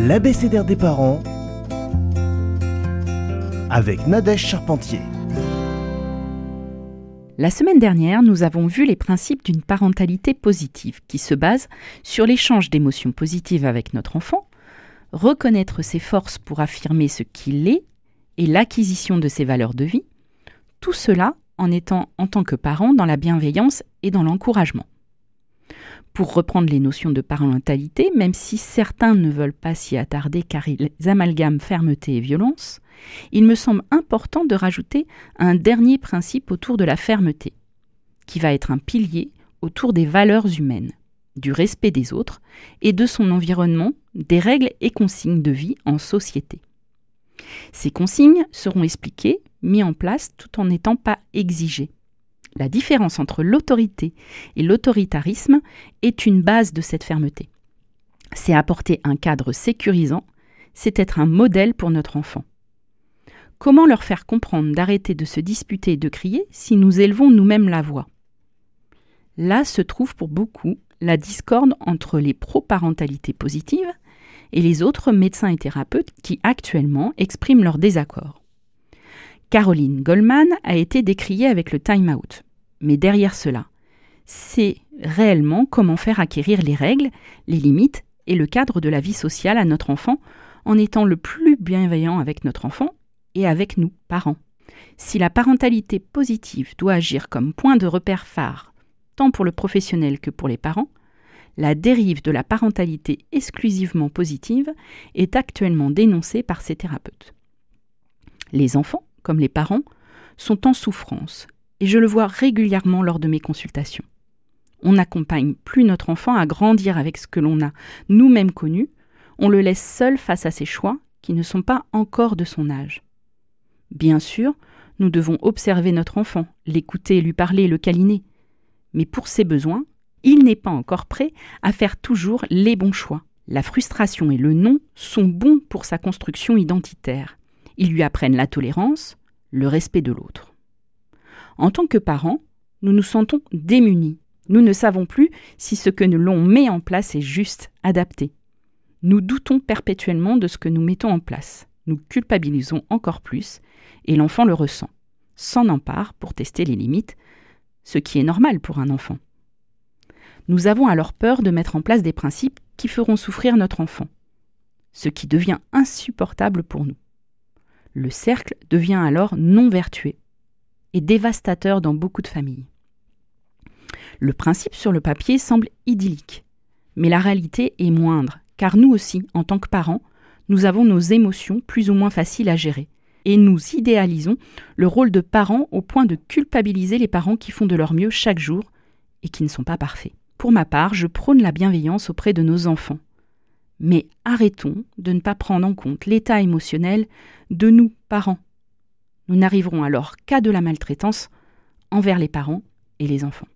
l'abécédaire des parents avec Nadège Charpentier. La semaine dernière, nous avons vu les principes d'une parentalité positive qui se base sur l'échange d'émotions positives avec notre enfant, reconnaître ses forces pour affirmer ce qu'il est et l'acquisition de ses valeurs de vie, tout cela en étant en tant que parent dans la bienveillance et dans l'encouragement. Pour reprendre les notions de parentalité, même si certains ne veulent pas s'y attarder car ils amalgament fermeté et violence, il me semble important de rajouter un dernier principe autour de la fermeté, qui va être un pilier autour des valeurs humaines, du respect des autres et de son environnement, des règles et consignes de vie en société. Ces consignes seront expliquées, mises en place tout en n'étant pas exigées. La différence entre l'autorité et l'autoritarisme est une base de cette fermeté. C'est apporter un cadre sécurisant, c'est être un modèle pour notre enfant. Comment leur faire comprendre d'arrêter de se disputer et de crier si nous élevons nous-mêmes la voix? Là se trouve pour beaucoup la discorde entre les pro-parentalités positives et les autres médecins et thérapeutes qui actuellement expriment leur désaccord. Caroline Goldman a été décriée avec le time out. Mais derrière cela, c'est réellement comment faire acquérir les règles, les limites et le cadre de la vie sociale à notre enfant en étant le plus bienveillant avec notre enfant et avec nous, parents. Si la parentalité positive doit agir comme point de repère phare, tant pour le professionnel que pour les parents, la dérive de la parentalité exclusivement positive est actuellement dénoncée par ces thérapeutes. Les enfants, comme les parents, sont en souffrance, et je le vois régulièrement lors de mes consultations. On n'accompagne plus notre enfant à grandir avec ce que l'on a nous-mêmes connu, on le laisse seul face à ses choix qui ne sont pas encore de son âge. Bien sûr, nous devons observer notre enfant, l'écouter, lui parler, le câliner. Mais pour ses besoins, il n'est pas encore prêt à faire toujours les bons choix. La frustration et le non sont bons pour sa construction identitaire. Ils lui apprennent la tolérance, le respect de l'autre. En tant que parents, nous nous sentons démunis. Nous ne savons plus si ce que l'on met en place est juste, adapté. Nous doutons perpétuellement de ce que nous mettons en place nous culpabilisons encore plus, et l'enfant le ressent, s'en empare pour tester les limites, ce qui est normal pour un enfant. Nous avons alors peur de mettre en place des principes qui feront souffrir notre enfant, ce qui devient insupportable pour nous. Le cercle devient alors non vertueux et dévastateur dans beaucoup de familles. Le principe sur le papier semble idyllique, mais la réalité est moindre, car nous aussi, en tant que parents, nous avons nos émotions plus ou moins faciles à gérer. Et nous idéalisons le rôle de parents au point de culpabiliser les parents qui font de leur mieux chaque jour et qui ne sont pas parfaits. Pour ma part, je prône la bienveillance auprès de nos enfants. Mais arrêtons de ne pas prendre en compte l'état émotionnel de nous, parents. Nous n'arriverons alors qu'à de la maltraitance envers les parents et les enfants.